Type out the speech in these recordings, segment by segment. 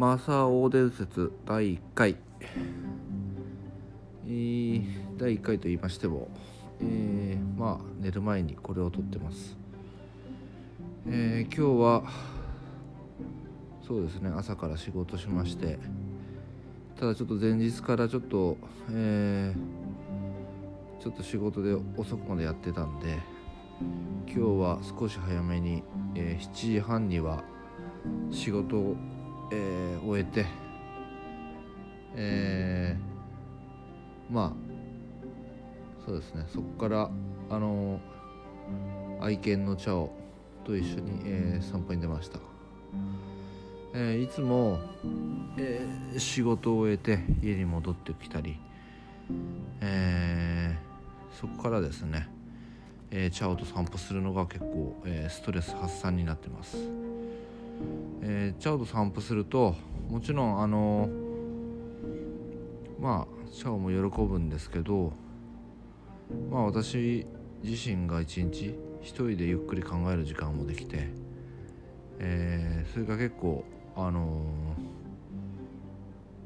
マサオ伝説第1回、えー、第1回と言いましても、えー、まあ寝る前にこれを撮ってます、えー、今日はそうですね朝から仕事しましてただちょっと前日からちょっと、えー、ちょっと仕事で遅くまでやってたんで今日は少し早めに、えー、7時半には仕事を、えー、終えて、えー、まあそうですね。そこからあの愛犬のチャオと一緒に、えー、散歩に出ました、えー、いつも、えー、仕事を終えて家に戻ってきたり、えー、そこからですねえー、チャオと散歩するのが結構、えー、ストレス発散になってます、えー、チャオと散歩するともちろんあのまあチャオも喜ぶんですけどまあ私自身が一日一人でゆっくり考える時間もできて、えー、それが結構あの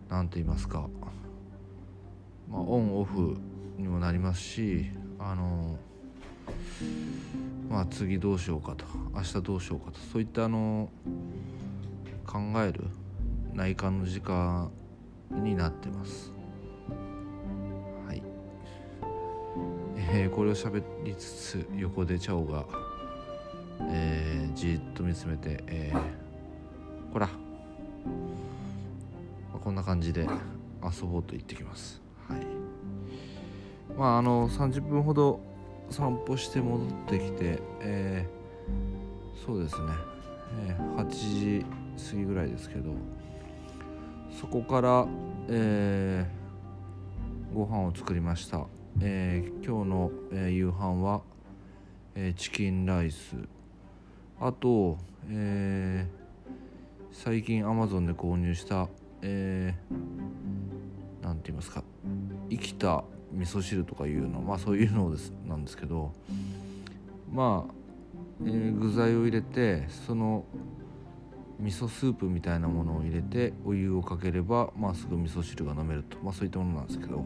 何て言いますか、まあ、オンオフにもなりますしあのまあ次どうしようかと明日どうしようかとそういったあの考える内観の時間になってます。はい。え、これを喋りつつ横でチャオが、えー、じっと見つめて、えー、ほら、ま、こんな感じで遊ぼうと言ってきます。はい。まああの30分ほど散歩して戻ってきて、えー、そうですね、えー、8時過ぎぐらいですけどそこから、えー、ご飯を作りました、えー、今日の、えー、夕飯は、えー、チキンライス。あと、えー、最近アマゾンで購入した、えー、なんて言いますか生きた味噌汁とかいうのまあそういうのですなんですけどまあ、えー、具材を入れてその味噌スープみたいなものを入れてお湯をかければ、まあ、すぐ味噌汁が飲めると、まあ、そういったものなんですけど、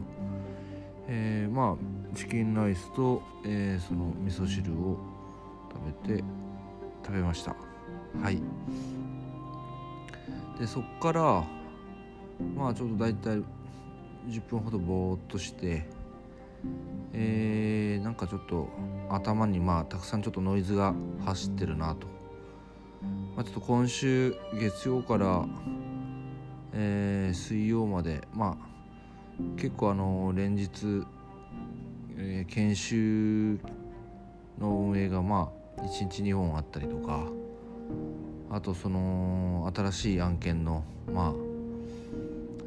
えー、まあチキンライスと、えー、その味噌汁を食べて食べました。はい。でそっからまあちょっと大体10分ほどぼーっとしてえー、なんかちょっと頭にまあたくさんちょっとノイズが走ってるなと、まあ、ちょっと今週月曜から、えー、水曜までまあ結構あの連日、えー、研修の運営がまあ1日2本あったりとかあとその新しい案件のまあ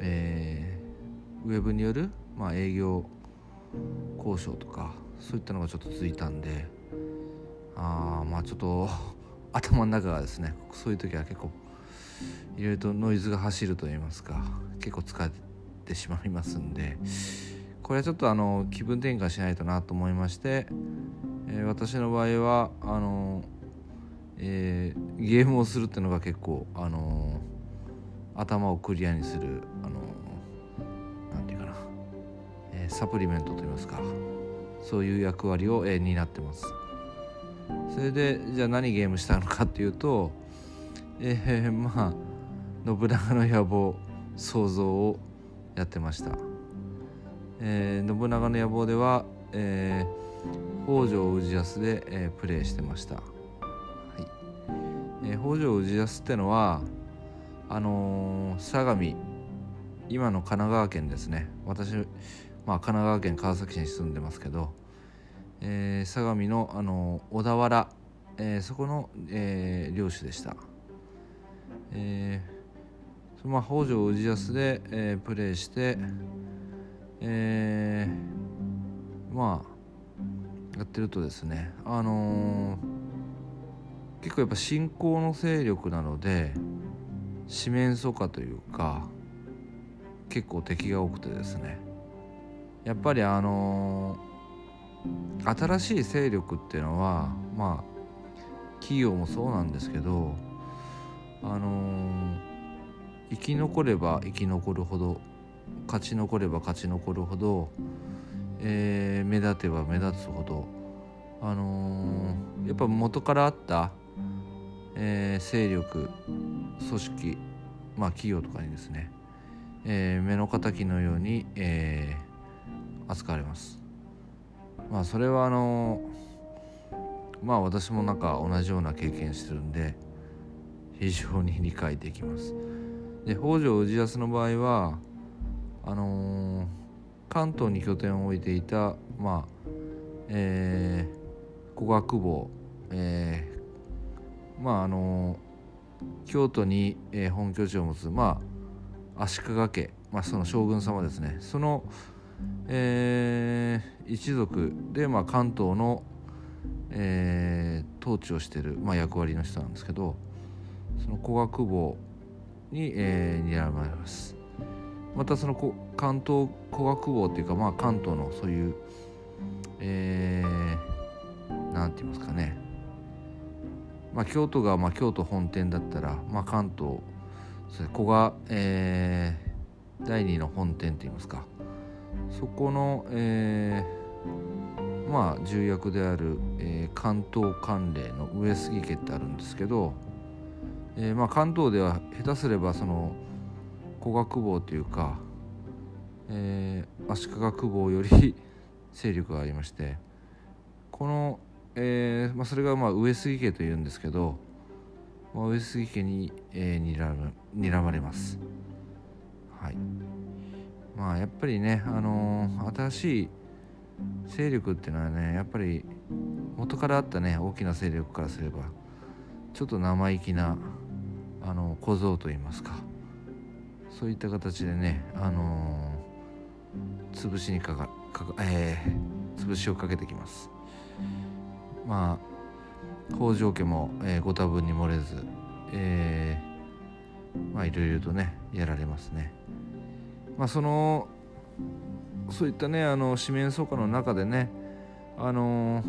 えー、ウェブによる、まあ、営業交渉とかそういったのがちょっと続いたんであまあちょっと 頭の中がですねそういう時は結構いろいろとノイズが走ると言いますか結構疲れてしまいますんでこれはちょっとあの気分転換しないとなと思いまして、えー、私の場合はあの、えー、ゲームをするっていうのが結構あの頭をクリアにするあのサプリメントといいますかそういう役割を、え、担ってます。それでじゃあ何ゲームしたのかっていうとえー、まあ信長の野望想像をやってました、えー、信長の野望では、えー、北条氏康で、えー、プレイしてました、はい。えー、北条氏康ってのはあのー、相模今の神奈川県ですね。私まあ、神奈川県川崎市に住んでますけど、えー、相模のあの小田原、えー、そこの、えー、領主でした、えーまあ、北条氏康で、えー、プレーして、えー、まあやってるとですねあのー、結構やっぱ信仰の勢力なので四面楚歌というか結構敵が多くてですねやっぱりあのー、新しい勢力っていうのはまあ企業もそうなんですけどあのー、生き残れば生き残るほど勝ち残れば勝ち残るほど、えー、目立てば目立つほどあのー、やっぱ元からあった、えー、勢力組織まあ企業とかにですね、えー、目の敵のように、えー、扱われます。まあそれはあのまあ私もなんか同じような経験してるんで非常に理解できます。で北条氏康の場合はあのー、関東に拠点を置いていたまあえー、古学坊、えー、まああのー、京都に、えー、本拠地を持つまあ足利家、まあ、その将軍様ですね。その、えー、一族で、まあ、関東の、えー、統治をしている、まあ、役割の人なんですけどその古学坊に、えー、睨まれます。またその関東古学坊っていうか、まあ、関東のそういうえー、なんて言いますかね。まあ京都が、まあ、京都本店だったら、まあ、関東それ古賀、えー、第二の本店って言いますか。そこの、えー、まあ重役である、えー、関東関連の上杉家ってあるんですけど、えーまあ、関東では下手すればその古賀久保というか、え、足利久保より 勢力がありましてこの、えまあ、それがまあ上杉家というんですけど、まあ、上杉家に、えー、睨まれます。はい。まあやっぱりね、あのー、新しい勢力っていうのはねやっぱり元からあったね大きな勢力からすればちょっと生意気なあの小僧といいますかそういった形でねあのー、潰しにかかかえー、潰しをかけてきます。まあ北条家も、えー、ご多分に漏れずえー、まあいろいろとねやられますね。まあそのそういったねあの四面楚歌の中でねあの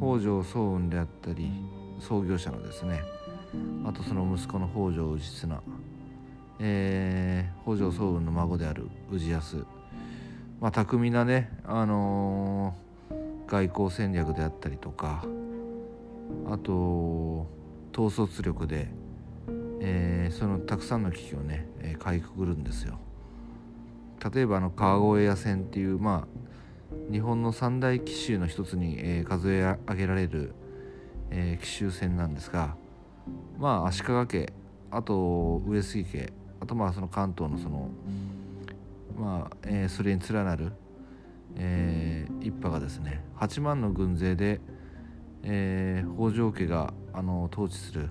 北条早雲であったり創業者のですねあとその息子の北条氏綱、えー、北条早雲の孫である氏康まあ、巧みなね、あのー、外交戦略であったりとかあと統率力で、えー、そのたくさんの危機をね、えー、かいくぐるんですよ。例えばあの川越屋線っていうまあ日本の三大奇襲の一つに、えー、数え上げられる、えー、奇襲戦なんですがまあ足利家あと上杉家あとまあその関東のそのまあえー、それに連なる、えー、一派がですね8万の軍勢で、えー、北条家があの統治する、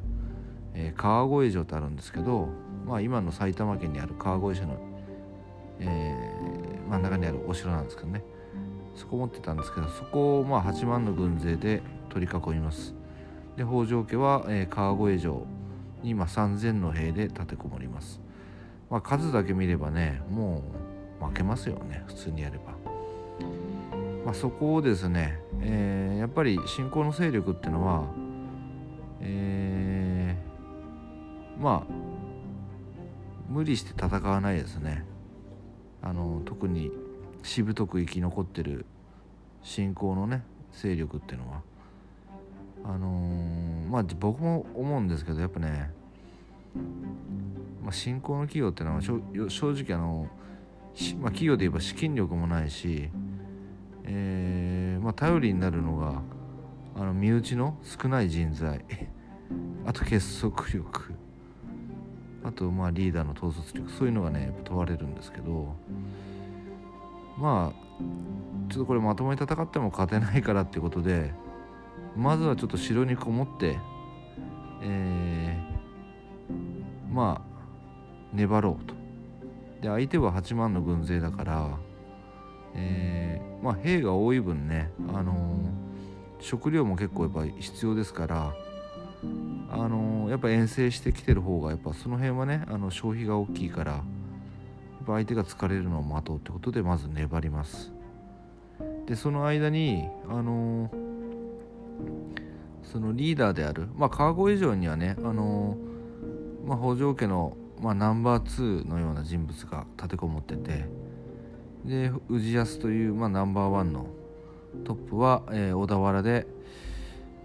えー、川越城とあるんですけど、まあ、今の埼玉県にある川越市の、えー、真ん中にあるお城なんですけどね。そこ持ってたんですけどそこをまあ8万の軍勢で取り囲みます。で北条家は、えー、川越城に今3,000の兵で立てこもります、まあ、数だけ見ればねもう負けますよね普通にやれば。まあ、そこをですね、えー、やっぱり信仰の勢力っていうのは、えー、まあ無理して戦わないですねあの特にしぶとく生き残ってる信仰のね勢力っていうのは。あのー、まあ僕も思うんですけどやっぱね、まあ、信仰の企業っていうのは正直あのまあ、企業で言えば資金力もないし、えーまあ、頼りになるのがあの身内の少ない人材。あと結束力。あとまあリーダーの統率力そういうのがね問われるんですけどまあちょっとこれまともに戦っても勝てないからっていうことでまずはちょっと城にこもってえー、まあ粘ろうと。で相手は8万の軍勢だから、えー、まあ兵が多い分ね、あのー、食料も結構やっぱ必要ですから、あの、やっぱ遠征してきてる方がやっぱその辺はねあの消費が大きいからやっぱ相手が疲れるのを待とうってことでまず粘ります。でその間にあのそのリーダーであるまあ川越城にはねあのまあ、北条家のまあ、ナンバー2のような人物が立てこもっててで氏康という、まあ、ナンバーワンのトップは、えー、小田原で、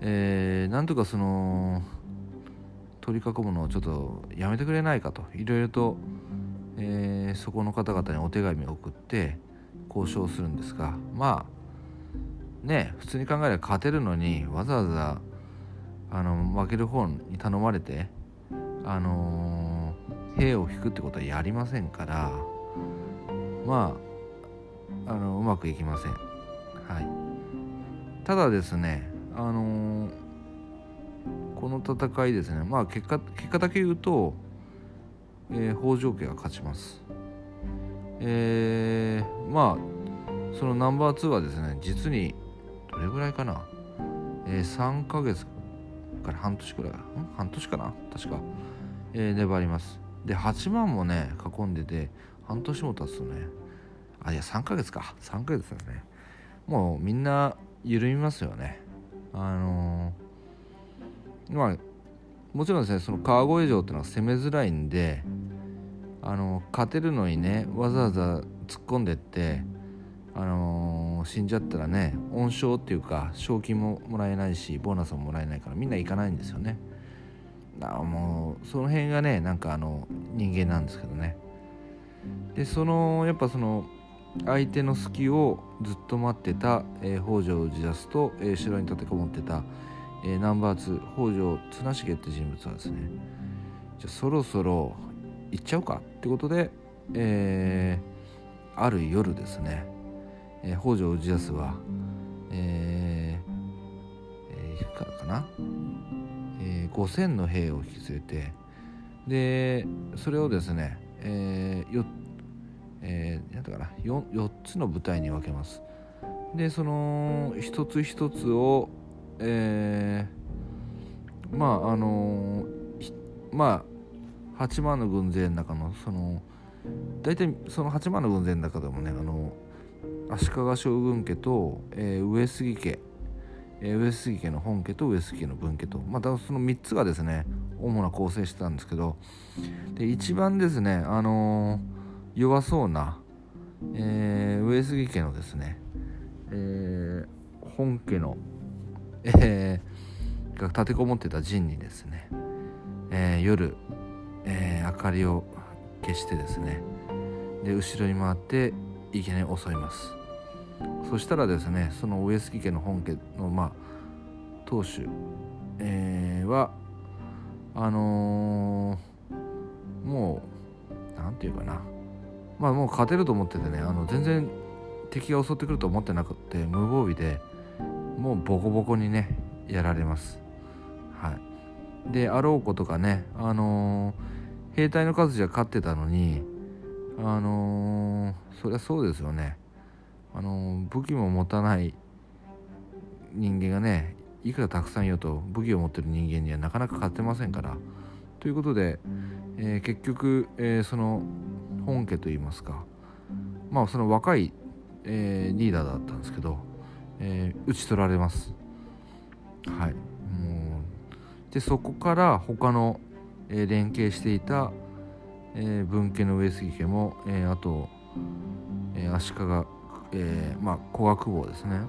えー、なんとかその取り囲むのをちょっとやめてくれないかと。いろいろと、えー、そこの方々にお手紙を送って交渉するんですがまあね普通に考えれば勝てるのにわざわざあの負ける方に頼まれてあのー、兵を引くってことはやりませんからまああのうまくいきません。はい。ただですねあの、この戦いですね。まあ結果結果だけ言うと、えー、北条家が勝ちます。えー、まあそのナンバー2はですね実にどれぐらいかな、えー、3ヶ月から半年くらい。半年かな？確か、えー、粘ります。で8万もね囲んでて半年も経つとねあいや3ヶ月か。3ヶ月ですね。もうみんな緩みますよね。あのー、まあもちろんですねその川越城っていうのは攻めづらいんであの勝てるのにねわざわざ突っ込んでってあのー、死んじゃったらね恩賞っていうか賞金ももらえないしボーナスももらえないからみんな行かないんですよね。だからもうその辺がねなんかあの人間なんですけどね。でそのやっぱその相手の隙をずっと待ってた、えー、北条氏康と、えー、城に立てこもってた、えー、ナンバー2北条綱重って人物はですねじゃそろそろ行っちゃうかってことで、えー、ある夜ですねえー、北条氏康は、えーえー、いくからかな、えー、5,000の兵を引き連れてでそれをですね、えーよえー、なんかな 4, 4つの部隊に分けます。でその一つ一つを、えー、まああのまあ8万の軍勢の中のその大体その8万の軍勢の中でもねあの足利将軍家と、えー、上杉家、えー、上杉家の本家と上杉家の分家とまたその3つがですね主な構成してたんですけどで一番ですね、あのー、弱そうな、えー、上杉家のですね、えー、本家の、えー、が立てこもってた陣にですね、えー、夜、えー、明かりを消してですねで後ろに回っていきなり襲います。そしたらですねその上杉家の本家のまあ当主、えー、はあのー、もう何て言うかなまあもう勝てると思っててねあの全然敵が襲ってくると思ってなくて無防備でもうボコボコにねやられます。はい。であろうことかねあのー、兵隊の数じゃ勝ってたのにあのー、そりゃそうですよね。あの武器も持たない人間がねいくらたくさんいようと武器を持ってる人間にはなかなか勝てませんから。ということで、え、結局、え、その本家といいますか。まあその若い、えー、リーダーだったんですけど、えー、討ち取られます。はい。もうでそこから他の、えー、連携していた、えー、分家の上杉家も、え、あと、え、足利え、まあ、古学坊ですね。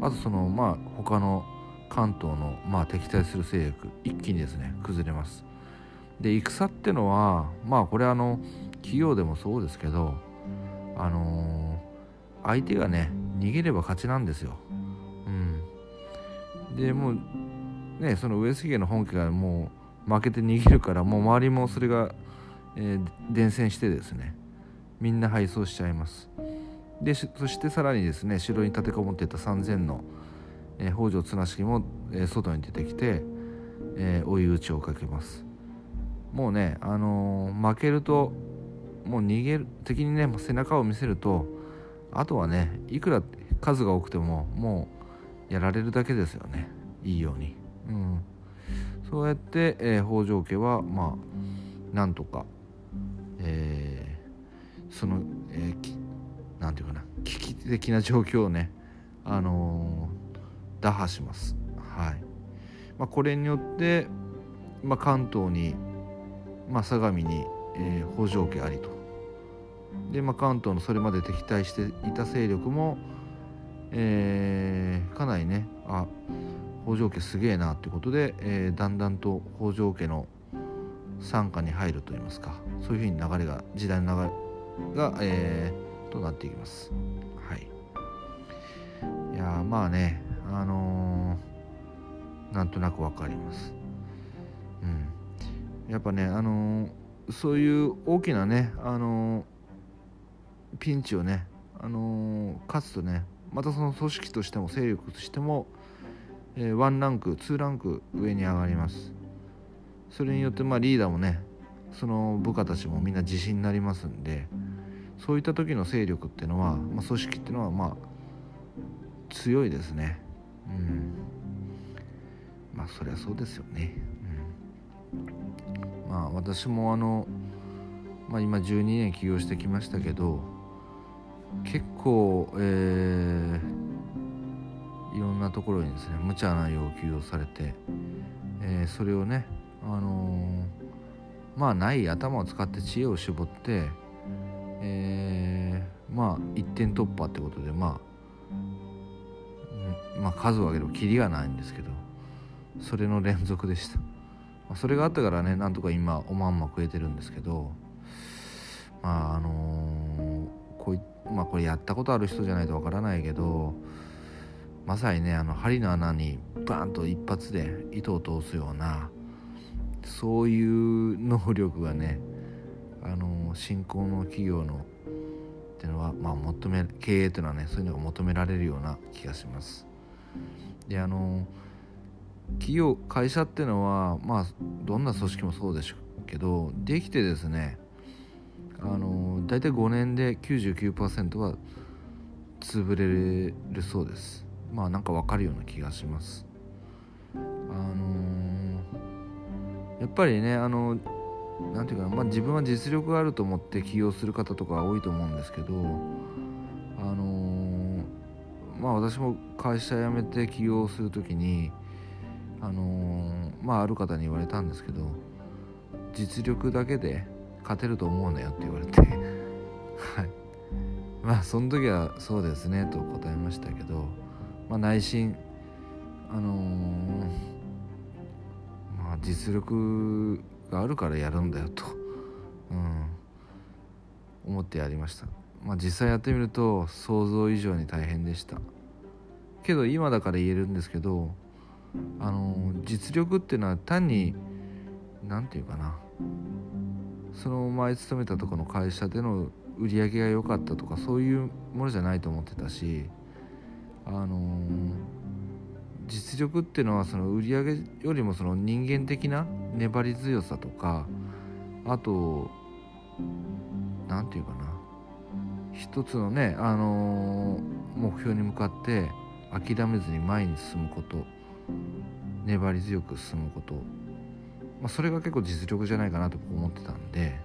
あとそのまあ他の関東の、まあ、敵対する勢力一気にですね崩れます。で戦ってのはまあこれあの企業でもそうですけどあのー、相手がね逃げれば勝ちなんですよ。うん。でもうねその上杉家の本家がもう負けて逃げるからもう周りもそれが、えー、伝染してですねみんな敗走しちゃいます。でそしてさらにですね城に立てこもってた3,000の、えー、北条綱重も、えー、外に出てきて、えー、追い打ちをかけます。もうね、あのー、負けるともう逃げる敵にね背中を見せるとあとはねいくら数が多くてももうやられるだけですよね。いいように、うん、そうやって、えー、北条家はまあなんとか、えー、その、えー、何て言うかな危機的な状況をねあのー、打破します。はい、まあ、これによって、まあ、関東に、まあ、相模に、えー、北条家ありとで、まあ、関東のそれまで敵対していた勢力も、えー、かなりねあ北条家すげえなっていうことで、えー、だんだんと北条家の傘下に入るといいますかそういうふうに流れが時代の流れが、えー、となっていきます。はい、いやまあねあのー、なんとなくわかります。やっぱねあのー、そういう大きなねあのー、ピンチをねあの勝つとねまたその組織としても勢力としても、えー、1ランク2ランク上に上がります。それによってまあリーダーもねその部下たちもみんな自信になりますんでそういった時の勢力っていうのは、まあ、組織っていうのはまあ強いですね。うん。まあそりゃそうですよね、まあ私もあの、まあ、今12年起業してきましたけど結構、えー、いろんなところにですね無茶な要求をされて、えー、それをね、あのー、まあない頭を使って知恵を絞って、えー、まあ一点突破ってことでまあ、まあ数を上げるキリがないんですけどそれの連続でした、まあ、それがあったからねなんとか今おまんま食えてるんですけどまああのこいまあこれやったことある人じゃないとわからないけどまさにねあの針の穴にバーンと一発で糸を通すようなそういう能力がねあの新興の企業のっていうのは、まあ、求め経営というのはねそういうのが求められるような気がします。であの企業会社っていうのはまあどんな組織もそうでしょうけどできてですねあの大体5年で99%は潰れるそうです。まあなんか分かるような気がします。あのー、やっぱりねあのなんていうかまあ、自分は実力があると思って起業する方とか多いと思うんですけどあのー、まあ私も会社辞めて起業する時にあのー、まあある方に言われたんですけど実力だけで勝てると思うなよって言われて はい。まあその時はそうですねと答えましたけど、まあ、内心あのー、まあ実力があるからやるんだよと、うん、思ってやりました。まあ実際やってみると想像以上に大変でした。けど今だから言えるんですけどあの実力っていうのは単に何て言うかな。その前勤めたとこの会社での売り上げが良かったとかそういうものじゃないと思ってたしあの、実力っていうのはその売り上げよりもその人間的な粘り強さとかあと何て言うかな。一つのね、あの、目標に向かって諦めずに前に進むこと。粘り強く進むこと。まあ、それが結構実力じゃないかなと思ってたんで。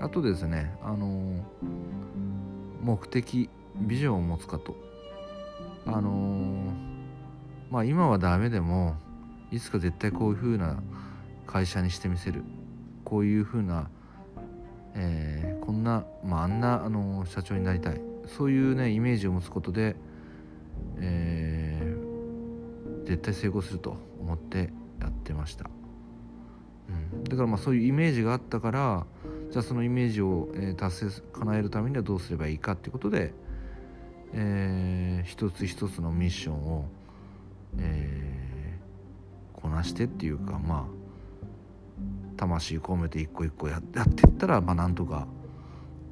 あとですねあの目的ビジョンを持つかと。あのまあ今はダメでもいつか絶対こういう風な会社にしてみせる。こういう風な、えー、こんな、まあ、あんな、あの社長になりたい。そういうねイメージを持つことで、えー、絶対成功すると思ってやってました。うんだからまあそういうイメージがあったからじゃあそのイメージを、え達成叶えるためにはどうすればいいかっていうことで、えー、一つ一つのミッションを、えー、こなしてっていうかまあ魂込めて一個一個やっていったらまあなんとか、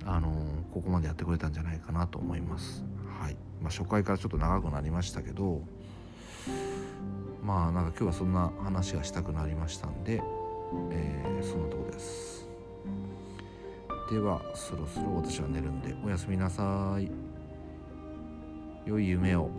あのー、ここまでやってくれたんじゃないかなと思います。はいまあ、初回からちょっと長くなりましたけどまあなんか今日はそんな話がしたくなりましたんで。えー、そのとこですではそろそろ私は寝るんでおやすみなさい良い夢を